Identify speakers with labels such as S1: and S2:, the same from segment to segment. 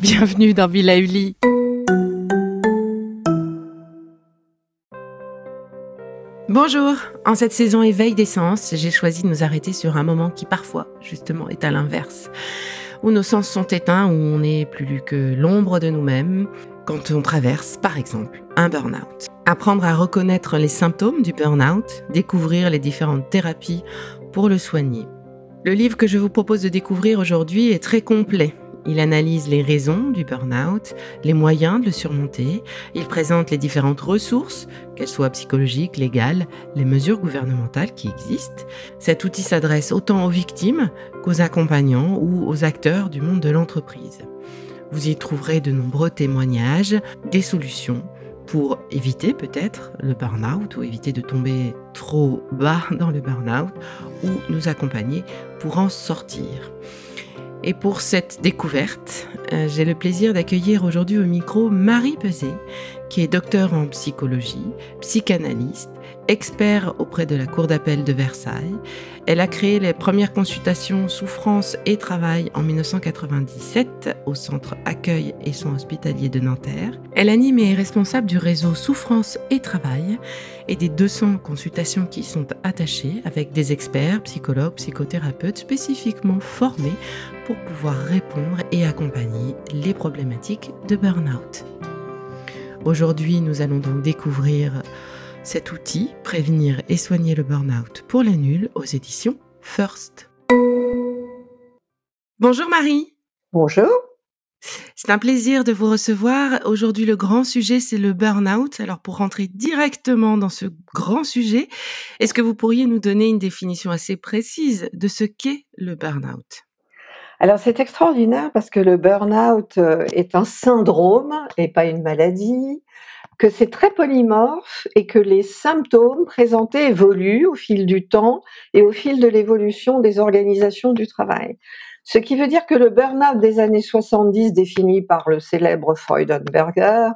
S1: Bienvenue dans Villa Uli. Bonjour, en cette saison éveil des sens, j'ai choisi de nous arrêter sur un moment qui parfois, justement, est à l'inverse, où nos sens sont éteints, où on n'est plus que l'ombre de nous-mêmes, quand on traverse, par exemple, un burn-out. Apprendre à reconnaître les symptômes du burn-out, découvrir les différentes thérapies pour le soigner. Le livre que je vous propose de découvrir aujourd'hui est très complet il analyse les raisons du burn-out, les moyens de le surmonter. Il présente les différentes ressources, qu'elles soient psychologiques, légales, les mesures gouvernementales qui existent. Cet outil s'adresse autant aux victimes qu'aux accompagnants ou aux acteurs du monde de l'entreprise. Vous y trouverez de nombreux témoignages, des solutions pour éviter peut-être le burn-out ou éviter de tomber trop bas dans le burn-out ou nous accompagner pour en sortir. Et pour cette découverte, euh, j'ai le plaisir d'accueillir aujourd'hui au micro Marie Peset, qui est docteur en psychologie, psychanalyste, expert auprès de la Cour d'appel de Versailles. Elle a créé les premières consultations souffrance et travail en 1997 au centre Accueil et soins hospitaliers de Nanterre. Elle anime et est responsable du réseau Souffrance et Travail et des 200 consultations qui sont attachées avec des experts, psychologues, psychothérapeutes spécifiquement formés pour pouvoir répondre et accompagner les problématiques de burn-out. Aujourd'hui, nous allons donc découvrir cet outil, prévenir et soigner le burn-out pour les nuls aux éditions First. Bonjour Marie.
S2: Bonjour.
S1: C'est un plaisir de vous recevoir. Aujourd'hui, le grand sujet, c'est le burn-out. Alors, pour rentrer directement dans ce grand sujet, est-ce que vous pourriez nous donner une définition assez précise de ce qu'est le burn-out?
S2: Alors c'est extraordinaire parce que le burn-out euh, est un syndrome et pas une maladie, que c'est très polymorphe et que les symptômes présentés évoluent au fil du temps et au fil de l'évolution des organisations du travail. Ce qui veut dire que le burn-out des années 70 défini par le célèbre Freudenberger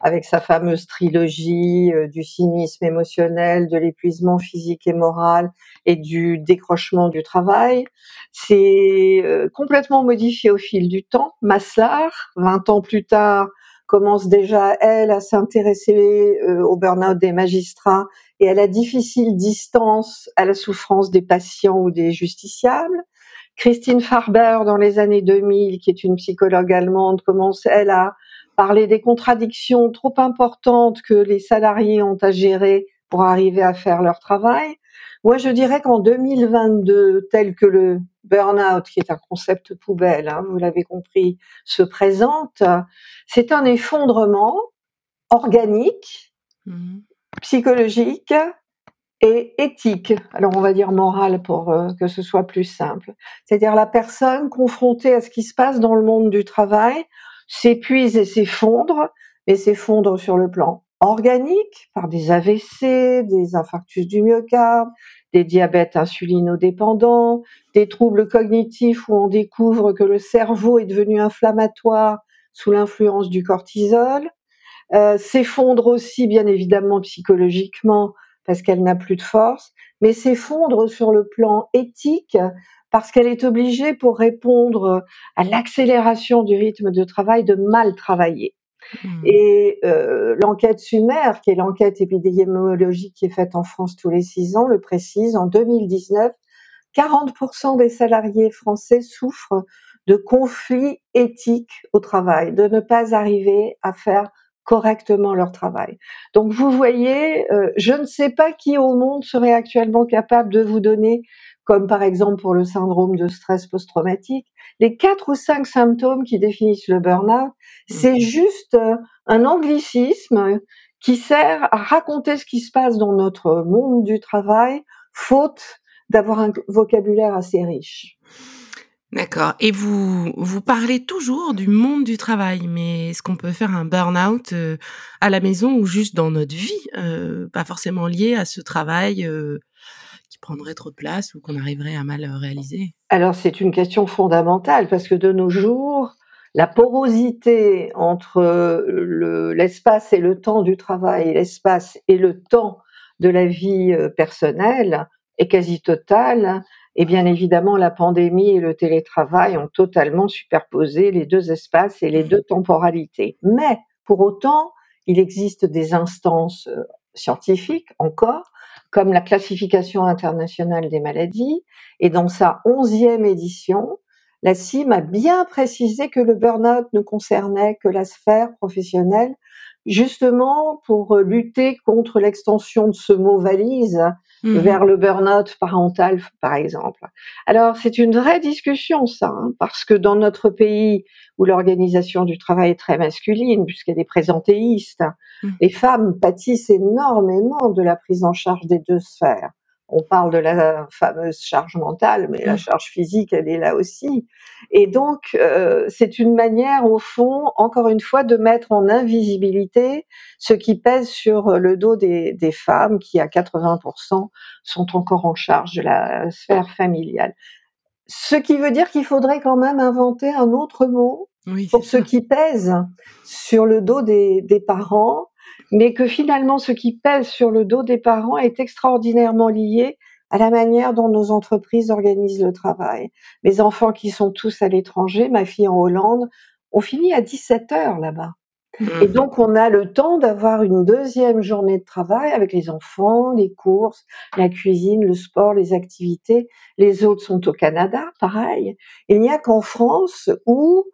S2: avec sa fameuse trilogie euh, du cynisme émotionnel, de l'épuisement physique et moral et du décrochement du travail. C'est euh, complètement modifié au fil du temps. Maslach, 20 ans plus tard, commence déjà, elle, à s'intéresser euh, au burn-out des magistrats et à la difficile distance à la souffrance des patients ou des justiciables. Christine Farber, dans les années 2000, qui est une psychologue allemande, commence, elle, à parler des contradictions trop importantes que les salariés ont à gérer pour arriver à faire leur travail. Moi, je dirais qu'en 2022, tel que le burn-out, qui est un concept poubelle, hein, vous l'avez compris, se présente, c'est un effondrement organique, mmh. psychologique et éthique. Alors on va dire moral pour euh, que ce soit plus simple. C'est-à-dire la personne confrontée à ce qui se passe dans le monde du travail s'épuise et s'effondre, mais s'effondre sur le plan organique par des AVC, des infarctus du myocarde, des diabètes insulinodépendants, des troubles cognitifs où on découvre que le cerveau est devenu inflammatoire sous l'influence du cortisol, euh, s'effondre aussi bien évidemment psychologiquement parce qu'elle n'a plus de force, mais s'effondre sur le plan éthique parce qu'elle est obligée pour répondre à l'accélération du rythme de travail de mal travailler. Mmh. Et euh, l'enquête Sumer, qui est l'enquête épidémiologique qui est faite en France tous les six ans, le précise, en 2019, 40% des salariés français souffrent de conflits éthiques au travail, de ne pas arriver à faire correctement leur travail. Donc vous voyez, euh, je ne sais pas qui au monde serait actuellement capable de vous donner, comme par exemple pour le syndrome de stress post-traumatique, les quatre ou cinq symptômes qui définissent le burn-out. C'est mmh. juste euh, un anglicisme qui sert à raconter ce qui se passe dans notre monde du travail, faute d'avoir un vocabulaire assez riche.
S1: D'accord. Et vous, vous parlez toujours du monde du travail, mais est-ce qu'on peut faire un burn-out euh, à la maison ou juste dans notre vie, euh, pas forcément lié à ce travail euh, prendrait trop de place ou qu'on arriverait à mal réaliser?
S2: Alors c'est une question fondamentale parce que de nos jours, la porosité entre l'espace et le temps du travail, l'espace et le temps de la vie personnelle est quasi totale. Et bien évidemment, la pandémie et le télétravail ont totalement superposé les deux espaces et les deux temporalités. Mais pour autant, il existe des instances euh, scientifiques encore, comme la classification internationale des maladies, et dans sa onzième édition, la CIM a bien précisé que le burn-out ne concernait que la sphère professionnelle, justement pour lutter contre l'extension de ce mot valise Mmh vers le burn-out parental, par exemple. Alors, c'est une vraie discussion, ça, hein, parce que dans notre pays où l'organisation du travail est très masculine, puisqu'elle est présentéiste, mmh. les femmes pâtissent énormément de la prise en charge des deux sphères on parle de la fameuse charge mentale, mais la mmh. charge physique, elle est là aussi. Et donc, euh, c'est une manière, au fond, encore une fois, de mettre en invisibilité ce qui pèse sur le dos des, des femmes, qui à 80% sont encore en charge de la sphère familiale. Ce qui veut dire qu'il faudrait quand même inventer un autre mot pour ce qui pèse sur le dos des, des parents mais que finalement ce qui pèse sur le dos des parents est extraordinairement lié à la manière dont nos entreprises organisent le travail. Mes enfants qui sont tous à l'étranger, ma fille en Hollande, ont fini à 17 heures là-bas. Et mmh. donc, on a le temps d'avoir une deuxième journée de travail avec les enfants, les courses, la cuisine, le sport, les activités. Les autres sont au Canada, pareil. Il n'y a qu'en France où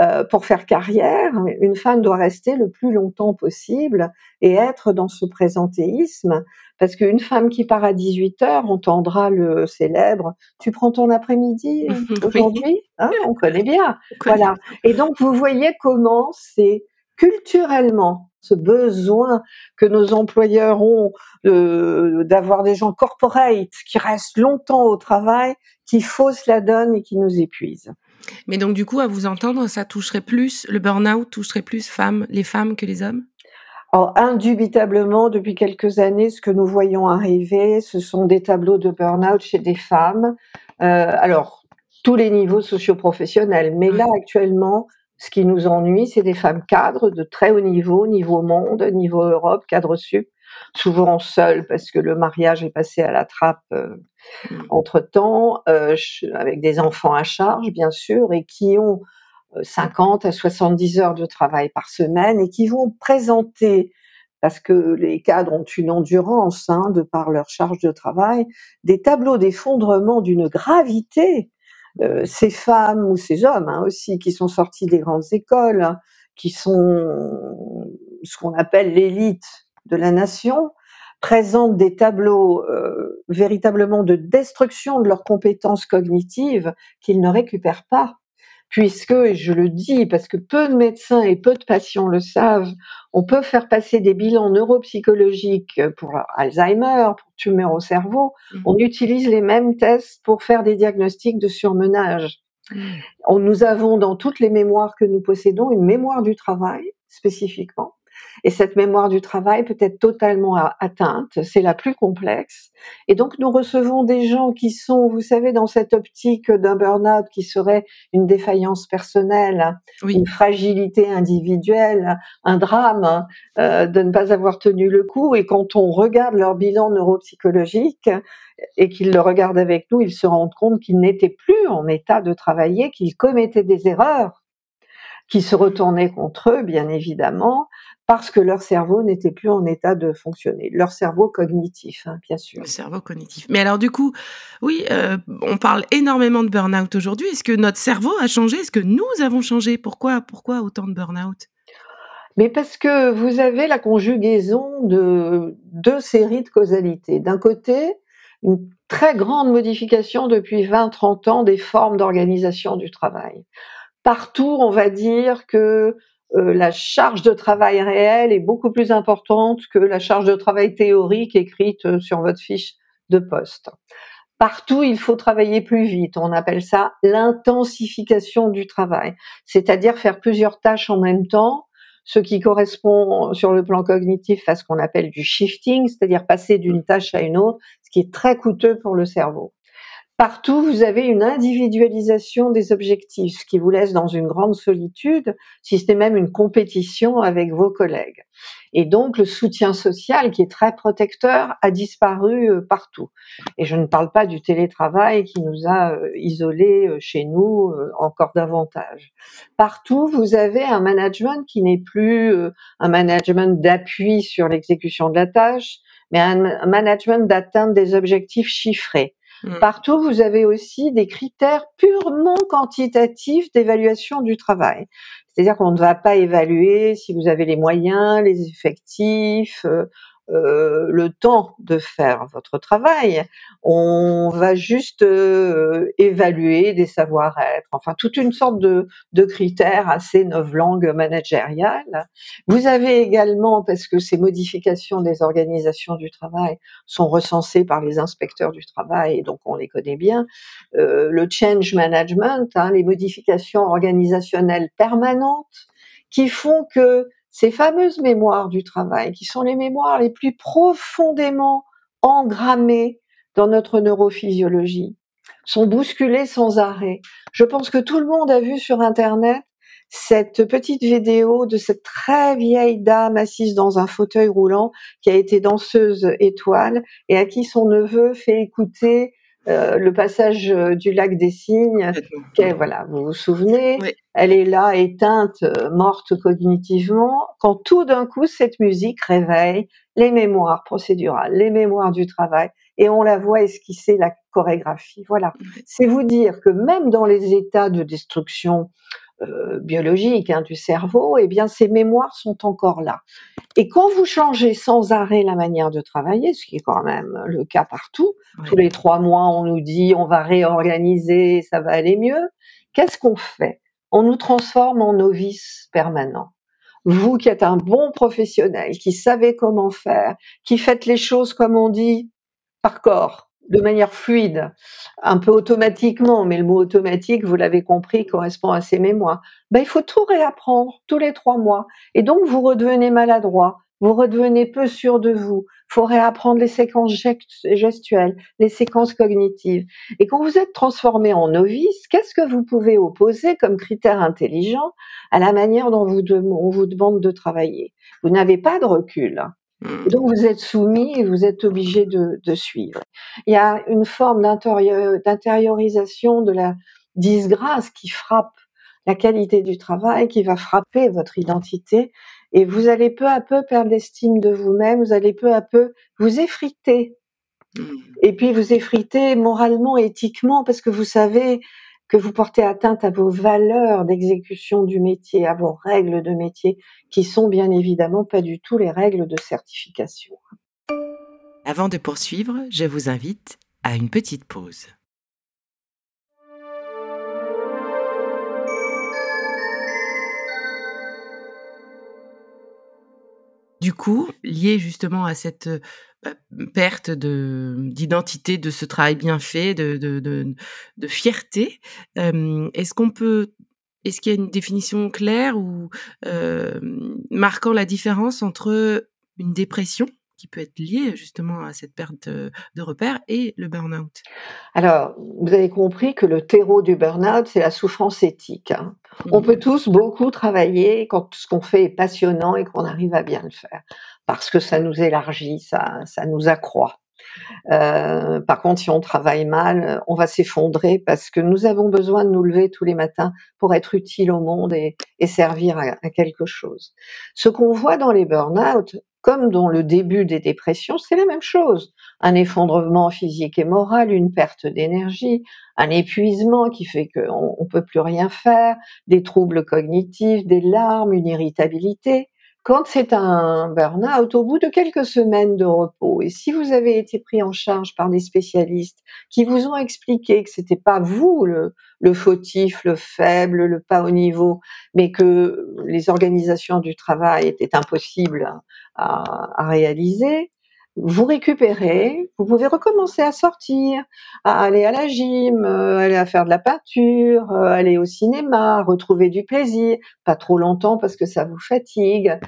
S2: euh, pour faire carrière, une femme doit rester le plus longtemps possible et être dans ce présentéisme, parce qu'une femme qui part à 18 heures entendra le célèbre « tu prends ton après-midi aujourd'hui? Hein, On connaît bien. Voilà. Et donc, vous voyez comment c'est culturellement ce besoin que nos employeurs ont d'avoir des gens corporate qui restent longtemps au travail, qui faussent la donne et qui nous épuisent.
S1: Mais donc, du coup, à vous entendre, ça toucherait plus, le burn-out toucherait plus femmes, les femmes que les hommes?
S2: Alors, indubitablement, depuis quelques années, ce que nous voyons arriver, ce sont des tableaux de burn-out chez des femmes. Euh, alors, tous les niveaux socioprofessionnels. Mais là, actuellement, ce qui nous ennuie, c'est des femmes cadres de très haut niveau, niveau monde, niveau Europe, cadre sup, souvent seules parce que le mariage est passé à la trappe euh. Entre-temps, euh, avec des enfants à charge, bien sûr, et qui ont 50 euh, à 70 heures de travail par semaine et qui vont présenter, parce que les cadres ont une endurance hein, de par leur charge de travail, des tableaux d'effondrement d'une gravité. Euh, ces femmes ou ces hommes hein, aussi qui sont sortis des grandes écoles, hein, qui sont ce qu'on appelle l'élite de la nation, présentent des tableaux euh, véritablement de destruction de leurs compétences cognitives qu'ils ne récupèrent pas. Puisque, et je le dis parce que peu de médecins et peu de patients le savent, on peut faire passer des bilans neuropsychologiques pour Alzheimer, pour tumeur au cerveau. Mmh. On utilise les mêmes tests pour faire des diagnostics de surmenage. Mmh. On, nous avons dans toutes les mémoires que nous possédons une mémoire du travail spécifiquement et cette mémoire du travail peut être totalement atteinte, c'est la plus complexe. Et donc nous recevons des gens qui sont, vous savez, dans cette optique d'un burn-out qui serait une défaillance personnelle, une fragilité individuelle, un drame euh, de ne pas avoir tenu le coup. Et quand on regarde leur bilan neuropsychologique et qu'ils le regardent avec nous, ils se rendent compte qu'ils n'étaient plus en état de travailler, qu'ils commettaient des erreurs qui se retournaient contre eux, bien évidemment, parce que leur cerveau n'était plus en état de fonctionner. Leur cerveau cognitif, hein, bien sûr.
S1: Le cerveau cognitif. Mais alors du coup, oui, euh, on parle énormément de burn-out aujourd'hui. Est-ce que notre cerveau a changé? Est-ce que nous avons changé? Pourquoi, pourquoi autant de burn-out?
S2: Mais parce que vous avez la conjugaison de deux séries de causalités. D'un côté, une très grande modification depuis 20-30 ans des formes d'organisation du travail. Partout, on va dire que euh, la charge de travail réelle est beaucoup plus importante que la charge de travail théorique écrite euh, sur votre fiche de poste. Partout, il faut travailler plus vite. On appelle ça l'intensification du travail, c'est-à-dire faire plusieurs tâches en même temps ce qui correspond sur le plan cognitif à ce qu'on appelle du shifting, c'est-à-dire passer d'une tâche à une autre, ce qui est très coûteux pour le cerveau. Partout, vous avez une individualisation des objectifs, ce qui vous laisse dans une grande solitude, si ce n'est même une compétition avec vos collègues. Et donc, le soutien social, qui est très protecteur, a disparu euh, partout. Et je ne parle pas du télétravail qui nous a euh, isolés euh, chez nous encore davantage. Partout, vous avez un management qui n'est plus un management d'appui sur l'exécution de la tâche, mais un management d'atteinte des objectifs chiffrés. Mmh. Partout, vous avez aussi des critères purement quantitatifs d'évaluation du travail. C'est-à-dire qu'on ne va pas évaluer si vous avez les moyens, les effectifs, euh, euh, le temps de faire votre travail. On va juste euh, évaluer des savoir-être, enfin toute une sorte de, de critères assez neuf langues managériales. Vous avez également, parce que ces modifications des organisations du travail sont recensées par les inspecteurs du travail, et donc on les connaît bien, euh, le change management, hein, les modifications organisationnelles permanentes qui font que ces fameuses mémoires du travail, qui sont les mémoires les plus profondément engrammées dans notre neurophysiologie, sont bousculées sans arrêt. Je pense que tout le monde a vu sur Internet cette petite vidéo de cette très vieille dame assise dans un fauteuil roulant qui a été danseuse étoile et à qui son neveu fait écouter euh, le passage euh, du lac des cygnes, voilà, vous vous souvenez, elle est là éteinte, euh, morte cognitivement, quand tout d'un coup cette musique réveille les mémoires procédurales, les mémoires du travail, et on la voit esquisser la chorégraphie. Voilà, c'est vous dire que même dans les états de destruction euh, biologique hein, du cerveau, eh bien ces mémoires sont encore là. Et quand vous changez sans arrêt la manière de travailler, ce qui est quand même le cas partout, tous les trois mois on nous dit on va réorganiser, ça va aller mieux, qu'est-ce qu'on fait? On nous transforme en novices permanents. Vous qui êtes un bon professionnel, qui savez comment faire, qui faites les choses comme on dit par corps, de manière fluide, un peu automatiquement, mais le mot automatique, vous l'avez compris, correspond à ces mémoires. Ben, il faut tout réapprendre tous les trois mois. Et donc, vous redevenez maladroit, vous redevenez peu sûr de vous. Il faut réapprendre les séquences gestuelles, les séquences cognitives. Et quand vous êtes transformé en novice, qu'est-ce que vous pouvez opposer comme critère intelligent à la manière dont on vous demande de travailler? Vous n'avez pas de recul. Et donc vous êtes soumis et vous êtes obligé de, de suivre. Il y a une forme d'intériorisation de la disgrâce qui frappe la qualité du travail, qui va frapper votre identité, et vous allez peu à peu perdre l'estime de vous-même, vous allez peu à peu vous effriter. Mmh. Et puis vous effriter moralement, éthiquement, parce que vous savez que vous portez atteinte à vos valeurs d'exécution du métier, à vos règles de métier, qui sont bien évidemment pas du tout les règles de certification.
S1: Avant de poursuivre, je vous invite à une petite pause. Du coup, lié justement à cette perte de d'identité, de ce travail bien fait, de, de, de, fierté. est-ce qu'on peut, est-ce qu'il y a une définition claire ou marquant la différence entre une dépression qui peut être liée justement à cette perte de, repères et le burn-out?
S2: Alors, vous avez compris que le terreau du burn-out, c'est la souffrance éthique. Hein. On mmh. peut tous beaucoup travailler quand ce qu'on fait est passionnant et qu'on arrive à bien le faire parce que ça nous élargit, ça, ça nous accroît. Euh, par contre, si on travaille mal, on va s'effondrer parce que nous avons besoin de nous lever tous les matins pour être utile au monde et, servir à, à, quelque chose. Ce qu'on voit dans les burn-out, comme dans le début des dépressions, c'est la même chose. Un effondrement physique et moral, une perte d'énergie, un épuisement qui fait qu'on ne peut plus rien faire, des troubles cognitifs, des larmes, une irritabilité. Quand c'est un burn-out, au bout de quelques semaines de repos, et si vous avez été pris en charge par des spécialistes qui vous ont expliqué que c'était pas vous le, fautif, le faible, le pas au niveau, mais que les organisations du travail étaient impossibles à réaliser, vous récupérez, vous pouvez recommencer à sortir, à aller à la gym, euh, aller à faire de la peinture, euh, aller au cinéma, retrouver du plaisir, pas trop longtemps parce que ça vous fatigue.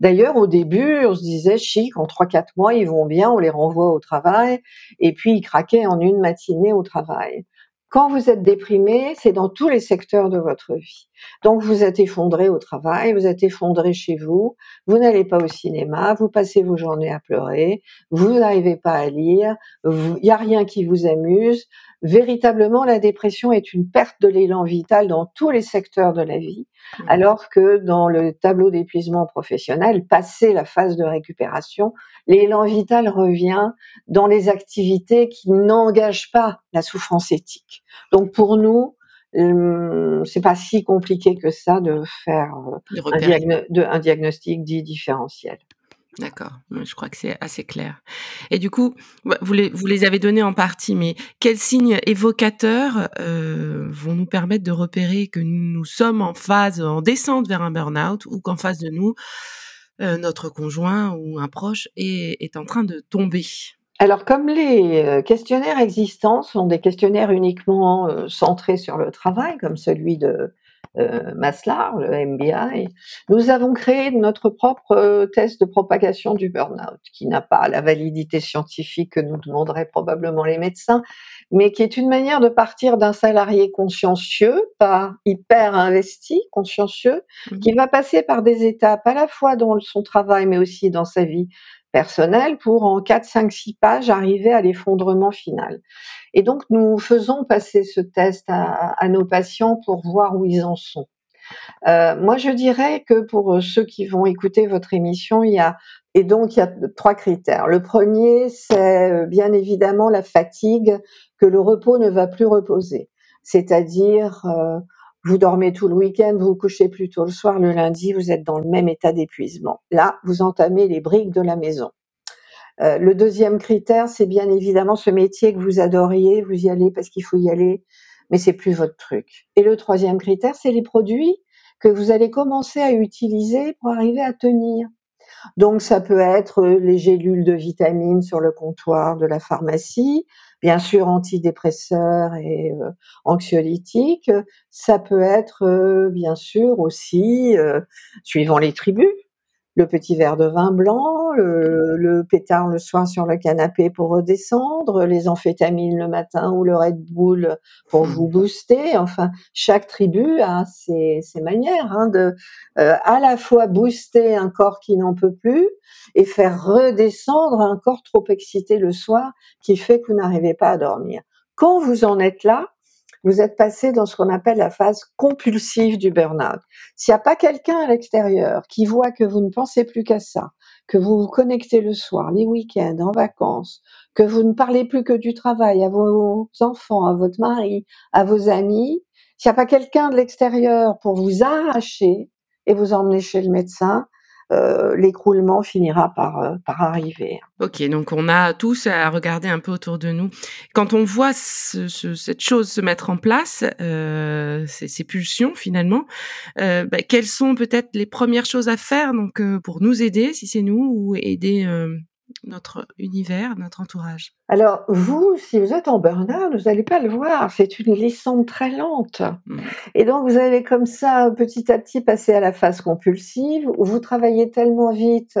S2: D'ailleurs, au début, on se disait, chic, en 3-4 mois, ils vont bien, on les renvoie au travail, et puis ils craquaient en une matinée au travail. Quand vous êtes déprimé, c'est dans tous les secteurs de votre vie. Donc vous êtes effondré au travail, vous êtes effondré chez vous, vous n'allez pas au cinéma, vous passez vos journées à pleurer, vous n'arrivez pas à lire, il n'y a rien qui vous amuse. Véritablement, la dépression est une perte de l'élan vital dans tous les secteurs de la vie, mmh. alors que dans le tableau d'épuisement professionnel, passé la phase de récupération, l'élan vital revient dans les activités qui n'engagent pas la souffrance éthique. Donc pour nous, c'est pas si compliqué que ça de faire euh, un, diagnostic dit différentiel.
S1: D'accord, je crois que c'est assez clair. Et du coup, bah, vous les, vous les avez donnés en partie, mais quels signes évocateurs euh, vont nous permettre de repérer que nous sommes en phase, en descente vers un burn-out ou qu'en face de nous, euh, notre conjoint ou un proche est en train de tomber?
S2: Alors, comme les euh, questionnaires existants sont des questionnaires uniquement euh, centrés sur le travail, comme celui de euh, Maslar, le MBI, nous avons créé notre propre test de propagation du burn-out, qui n'a pas la validité scientifique que nous demanderaient probablement les médecins, mais qui est une manière de partir d'un salarié consciencieux, pas hyper investi, consciencieux, mmh. qui va passer par des étapes à la fois dans son travail, mais aussi dans sa vie personnel pour en 4, 5, 6 pages arriver à l'effondrement final. Et donc nous faisons passer ce test à, nos patients pour voir où ils en sont. Euh, moi, je dirais que pour ceux qui vont écouter votre émission, il y a et donc il y a trois critères. Le premier, c'est euh, bien évidemment la fatigue que le repos ne va plus reposer, c'est-à-dire euh, vous dormez tout le week-end, vous couchez plus tôt le soir, le lundi, vous êtes dans le même état d'épuisement. Là, vous entamez les briques de la maison. Euh, le deuxième critère, c'est bien évidemment ce métier que vous adoriez, vous y allez parce qu'il faut y aller, mais c'est plus votre truc. Et le troisième critère, c'est les produits que vous allez commencer à utiliser pour arriver à tenir. Donc ça peut être les gélules de vitamines sur le comptoir de la pharmacie, bien sûr antidépresseurs et euh, anxiolytiques. Ça peut être euh, bien sûr aussi, euh, suivant les tribus, le petit verre de vin blanc, le, pétard le soir sur le canapé pour redescendre, les amphétamines le matin ou le Red Bull pour vous booster. Enfin, chaque tribu a ses, manières hein, de à la fois booster un corps qui n'en peut plus et faire redescendre un corps trop excité le soir qui fait que vous n'arrivez pas à dormir. Quand vous en êtes là, vous êtes passé dans ce qu'on appelle la phase compulsive du burn-out. S'il n'y a pas quelqu'un à l'extérieur qui voit que vous ne pensez plus qu'à ça, que vous vous connectez le soir, les week-ends, en vacances, que vous ne parlez plus que du travail à vos enfants, à votre mari, à vos amis, s'il n'y a pas quelqu'un de l'extérieur pour vous arracher et vous emmener chez le médecin, euh, l'écroulement finira par, euh, par arriver.
S1: Ok, donc on a tous à regarder un peu autour de nous. Quand on voit cette chose se mettre en place, euh, ces, pulsions finalement, bah, quelles sont peut-être les premières choses à faire donc pour nous aider, si c'est nous, ou aider notre univers, notre entourage
S2: Alors, vous, si vous êtes en burn-out, vous n'allez pas le voir. C'est une descente très lente. Mmh. Et donc, vous allez comme ça, petit à petit, passer à la phase compulsive, où vous travaillez tellement vite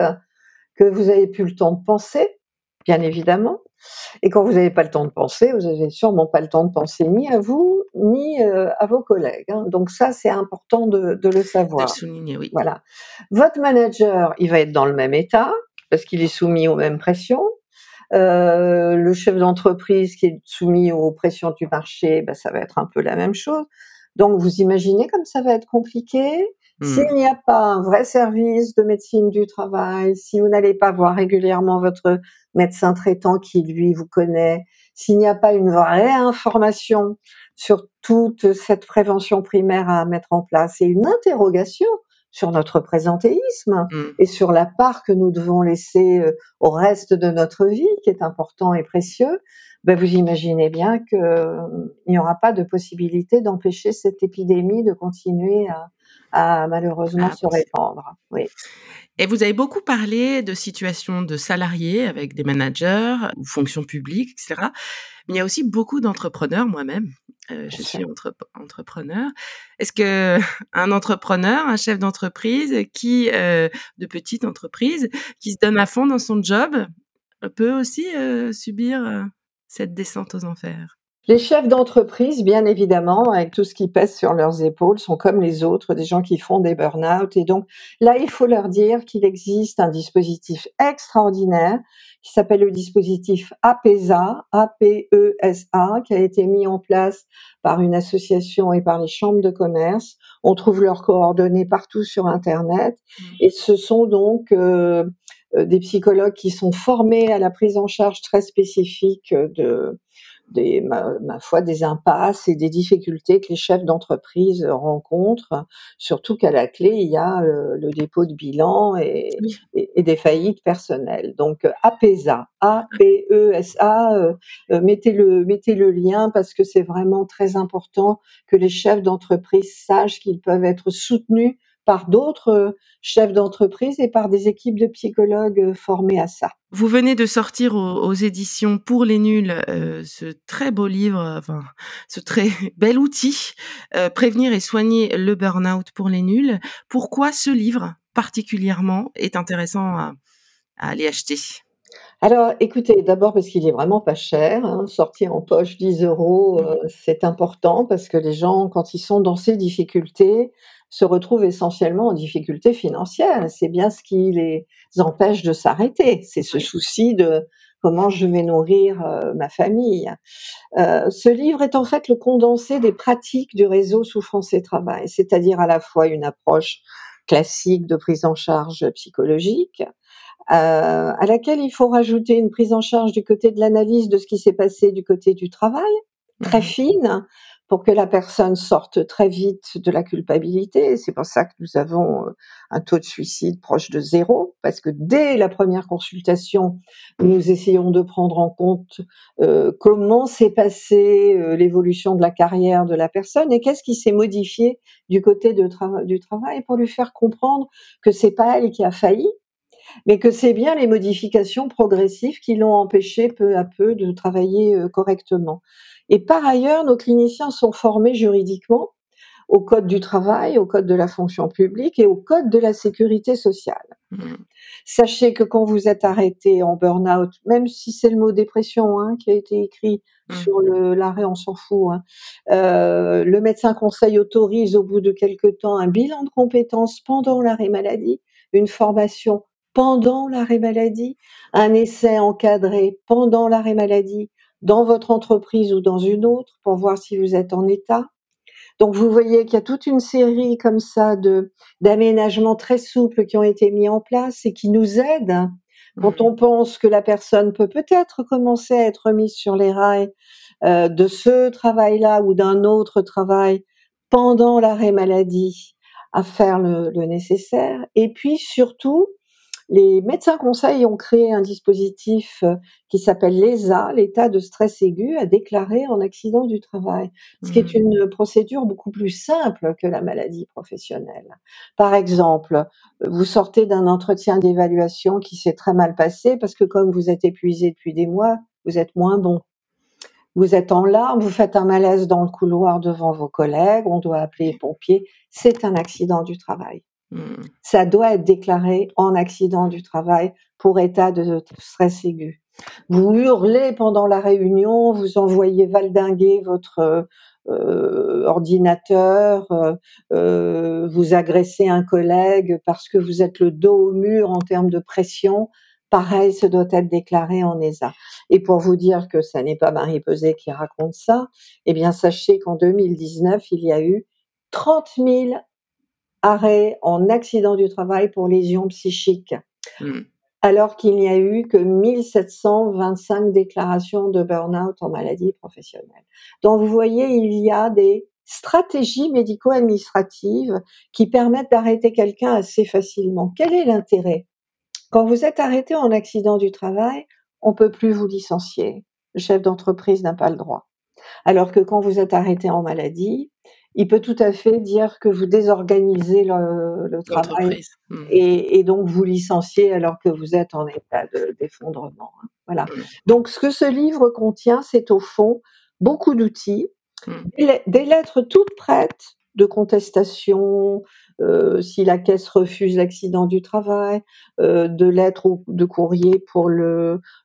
S2: que vous n'avez plus le temps de penser, bien évidemment. Et quand vous n'avez pas le temps de penser, vous n'avez sûrement pas le temps de penser ni à vous, ni euh, à vos collègues. Hein. Donc ça, c'est important de, le savoir.
S1: De souligner, oui.
S2: Voilà. Votre manager, il va être dans le même état parce qu'il est soumis aux mêmes pressions. Heu, le chef d'entreprise qui est soumis aux pressions du marché, bah, ça va être un peu la même chose. Donc vous imaginez comme ça va être compliqué? S'il
S1: Mmh.
S2: n'y a pas un vrai service de médecine du travail, si vous n'allez pas voir régulièrement votre médecin traitant qui lui vous connaît, s'il n'y a pas une vraie information sur toute cette prévention primaire à mettre en place et une interrogation sur notre présentéisme
S1: Mmh.
S2: et sur la part que nous devons laisser, heu, au reste de notre vie qui est important et précieux, bah, vous imaginez bien qu'il n'y aura pas de possibilité d'empêcher cette épidémie de continuer à à malheureusement
S1: Ah
S2: se répandre. Oui.
S1: Et vous avez beaucoup parlé de situations de salariés avec des managers ou fonction publique et cetera. Mais il y a aussi beaucoup d'entrepreneurs, moi-même,
S2: Bien
S1: je suis entrep entrepreneur. Est-ce qu'un entrepreneur, un chef d'entreprise qui, heu, de petite entreprise, qui se donne à fond dans son job, peut aussi, heu, subir, cette descente aux enfers?
S2: Les chefs d'entreprise, bien évidemment, avec tout ce qui pèse sur leurs épaules, sont comme les autres, des gens qui font des burn-out et donc là, il faut leur dire qu'il existe un dispositif extraordinaire qui s'appelle le dispositif APESA, A-P-E-S-A, qui a été mis en place par une association et par les chambres de commerce. On trouve leurs coordonnées partout sur internet
S1: Mmh.
S2: et ce sont donc, heu heu, des psychologues qui sont formés à la prise en charge très spécifique de des ma ma foi, des impasses et des difficultés que les chefs d'entreprise rencontrent. Surtout qu'à la clé, il y a, heu, le dépôt de bilan et
S1: Oui.
S2: et et des faillites personnelles. Donc APESA,
S1: Ah.
S2: A-P-E-S-A, heu heu, mettez le mettez le lien parce que c'est vraiment très important que les chefs d'entreprise sachent qu'ils peuvent être soutenus par d'autres chefs d'entreprise et par des équipes de psychologues formés à ça.
S1: Vous venez de sortir aux aux éditions Pour les nuls, heu, ce très beau livre, enfin, ce très bel outil, Prévenir et soigner le burn-out pour les nuls. Pourquoi ce livre particulièrement est intéressant à à aller acheter?
S2: Alors écoutez, d'abord parce qu'il est vraiment pas cher, hein, sorti en poche 10 €,
S1: Mmh.
S2: heu, c'est important parce que les gens, quand ils sont dans ces difficultés, se retrouvent essentiellement en difficulté financière c'est bien ce qui les empêche de s'arrêter. C'est ce souci de: «Comment je vais nourrir, heu, ma famille?» heu, ce livre est en fait le condensé des pratiques du réseau Souffrance et Travail, c'est-à-dire à la fois une approche classique de prise en charge psychologique, heu, à laquelle il faut rajouter une prise en charge du côté de l'analyse de ce qui s'est passé du côté du travail, très fine, pour que la personne sorte très vite de la culpabilité. C'est pour ça que nous avons, heu, un taux de suicide proche de 0 parce que dès la 1re consultation, nous essayons de prendre en compte, heu, comment s'est passée, heu, l'évolution de la carrière de la personne et qu'est-ce qui s'est modifié du côté du travail pour lui faire comprendre que c'est pas elle qui a failli, mais que c'est bien les modifications progressives qui l'ont empêché peu à peu de travailler, correctement et par ailleurs, nos cliniciens sont formés juridiquement au code du travail, au code de la fonction publique et au code de la sécurité sociale.
S1: Mmh.
S2: Sachez que quand vous êtes arrêté en burn-out, même si c'est le mot dépression, hein, qui a été écrit
S1: Mmh.
S2: sur l'arrêt, on s'en fout, hein, heu, le médecin conseil autorise au bout de quelque temps un bilan de compétences pendant l'arrêt maladie, une formation pendant l'arrêt maladie, un essai encadré pendant l'arrêt maladie, dans votre entreprise ou dans une autre pour voir si vous êtes en état. Donc vous voyez qu'il y a toute une série comme ça de d'aménagements très souples qui ont été mis en place et qui nous aident quand
S1: Mmh.
S2: on pense que la personne peut peut-être commencer à être remise sur les rails, heu, de ce travail-là ou d'un autre travail pendant l'arrêt maladie, à faire le le nécessaire et puis surtout, les médecins conseils ont créé un dispositif, heu, qui s'appelle l'ESA, l'état de stress aigu à déclarer en accident du travail. Ce qui est
S1: Mmh.
S2: une procédure beaucoup plus simple que la maladie professionnelle. Par exemple, vous sortez d'un entretien d'évaluation qui s'est très mal passé parce que comme vous êtes épuisé depuis des mois, vous êtes moins bon. Vous êtes en larmes, vous faites un malaise dans le couloir devant vos collègues, on doit appeler les pompiers, c'est un accident du travail.
S1: Mmh.
S2: Ça doit être déclaré en accident du travail pour état de stress aigu. Vous hurlez pendant la réunion, vous envoyez valdinguer votre, heu, ordinateur, heu heu, vous agressez un collègue parce que vous êtes le dos au mur en termes de pression, pareil, ce doit être déclaré en ESA. Et pour vous dire que ça n'est pas Marie Peset qui raconte ça, eh bien, sachez qu'en 2019, il y a eu 30 000 arrêts en accident du travail pour lésions psychiques. Mmh. Alors qu'il n'y a eu que 1725 déclarations de burn-out en maladie professionnelle. Donc, vous voyez, il y a des stratégies médico-administratives qui permettent d'arrêter quelqu'un assez facilement. Quel est l'intérêt? Quand vous êtes arrêté en accident du travail, on peut plus vous licencier. Le chef d'entreprise n'a pas le droit. Alors que quand vous êtes arrêté en maladie, il peut tout à fait dire que vous désorganisez le, travail mmh. et, donc vous licenciez alors que vous êtes en état d'effondrement. Hein. Voilà. Mmh. Donc ce que ce livre contient, c'est au fond beaucoup d'outils, mmh. des, lettres toutes prêtes de contestation, euh, si la caisse refuse l'accident du travail, euh, de lettres ou de courrier pour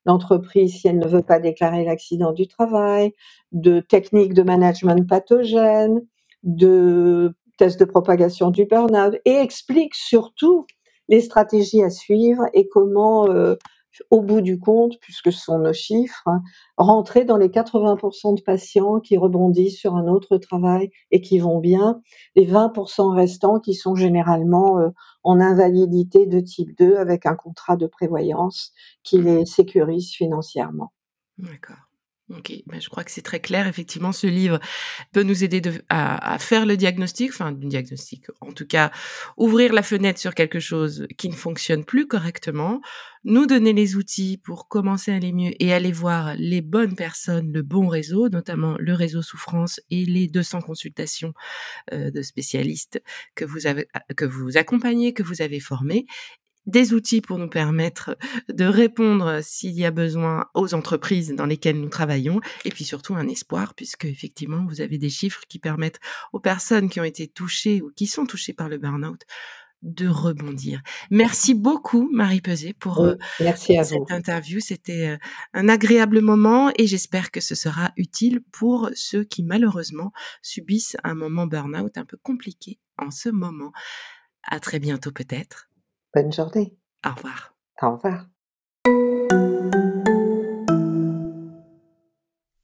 S2: l'entreprise si elle ne veut pas déclarer l'accident du travail, de techniques de management pathogène, de tests de propagation du burn-out et explique surtout les stratégies à suivre et comment, euh, au bout du compte, puisque ce sont nos chiffres, rentrer dans les 80% de patients qui rebondissent sur un autre travail et qui vont bien, les 20% restants qui sont généralement euh, en invalidité de type 2 avec un contrat de prévoyance qui les sécurise financièrement.
S1: D'accord. Ok, ben, je crois que c'est très clair. Effectivement, ce livre peut nous aider à, faire le diagnostic, enfin, du diagnostic, en tout cas, ouvrir la fenêtre sur quelque chose qui ne fonctionne plus correctement, nous donner les outils pour commencer à aller mieux et aller voir les bonnes personnes, le bon réseau, notamment le réseau souffrance et les 200 consultations euh, de spécialistes que vous que vous accompagnez, que vous avez formés, des outils pour nous permettre de répondre s'il y a besoin aux entreprises dans lesquelles nous travaillons, et puis surtout un espoir, puisque effectivement, vous avez des chiffres qui permettent aux personnes qui ont été touchées ou qui sont touchées par le burn-out de rebondir. Merci beaucoup, Marie Peset, pour euh, cette interview. C'était euh, un agréable moment et j'espère que ce sera utile pour ceux qui malheureusement subissent un moment burn-out un peu compliqué en ce moment. À très bientôt peut-être.
S2: Bonne journée.
S1: Au revoir.
S2: Au revoir.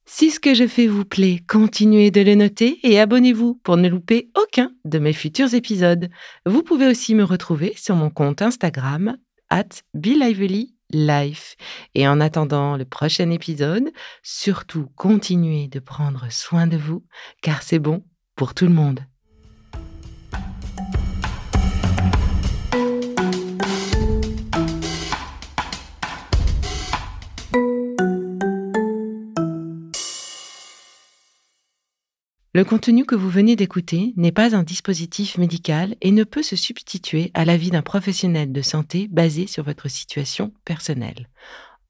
S1: Si ce que je fais vous plaît, continuez de le noter et abonnez-vous pour ne louper aucun de mes futurs épisodes. Vous pouvez aussi me retrouver sur mon compte Instagram, at Life. Et en attendant le prochain épisode, surtout continuez de prendre soin de vous, car c'est bon pour tout le monde. Le contenu que vous venez d'écouter n'est pas un dispositif médical et ne peut se substituer à l'avis d'un professionnel de santé basé sur votre situation personnelle.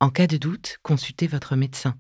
S1: En cas de doute, consultez votre médecin.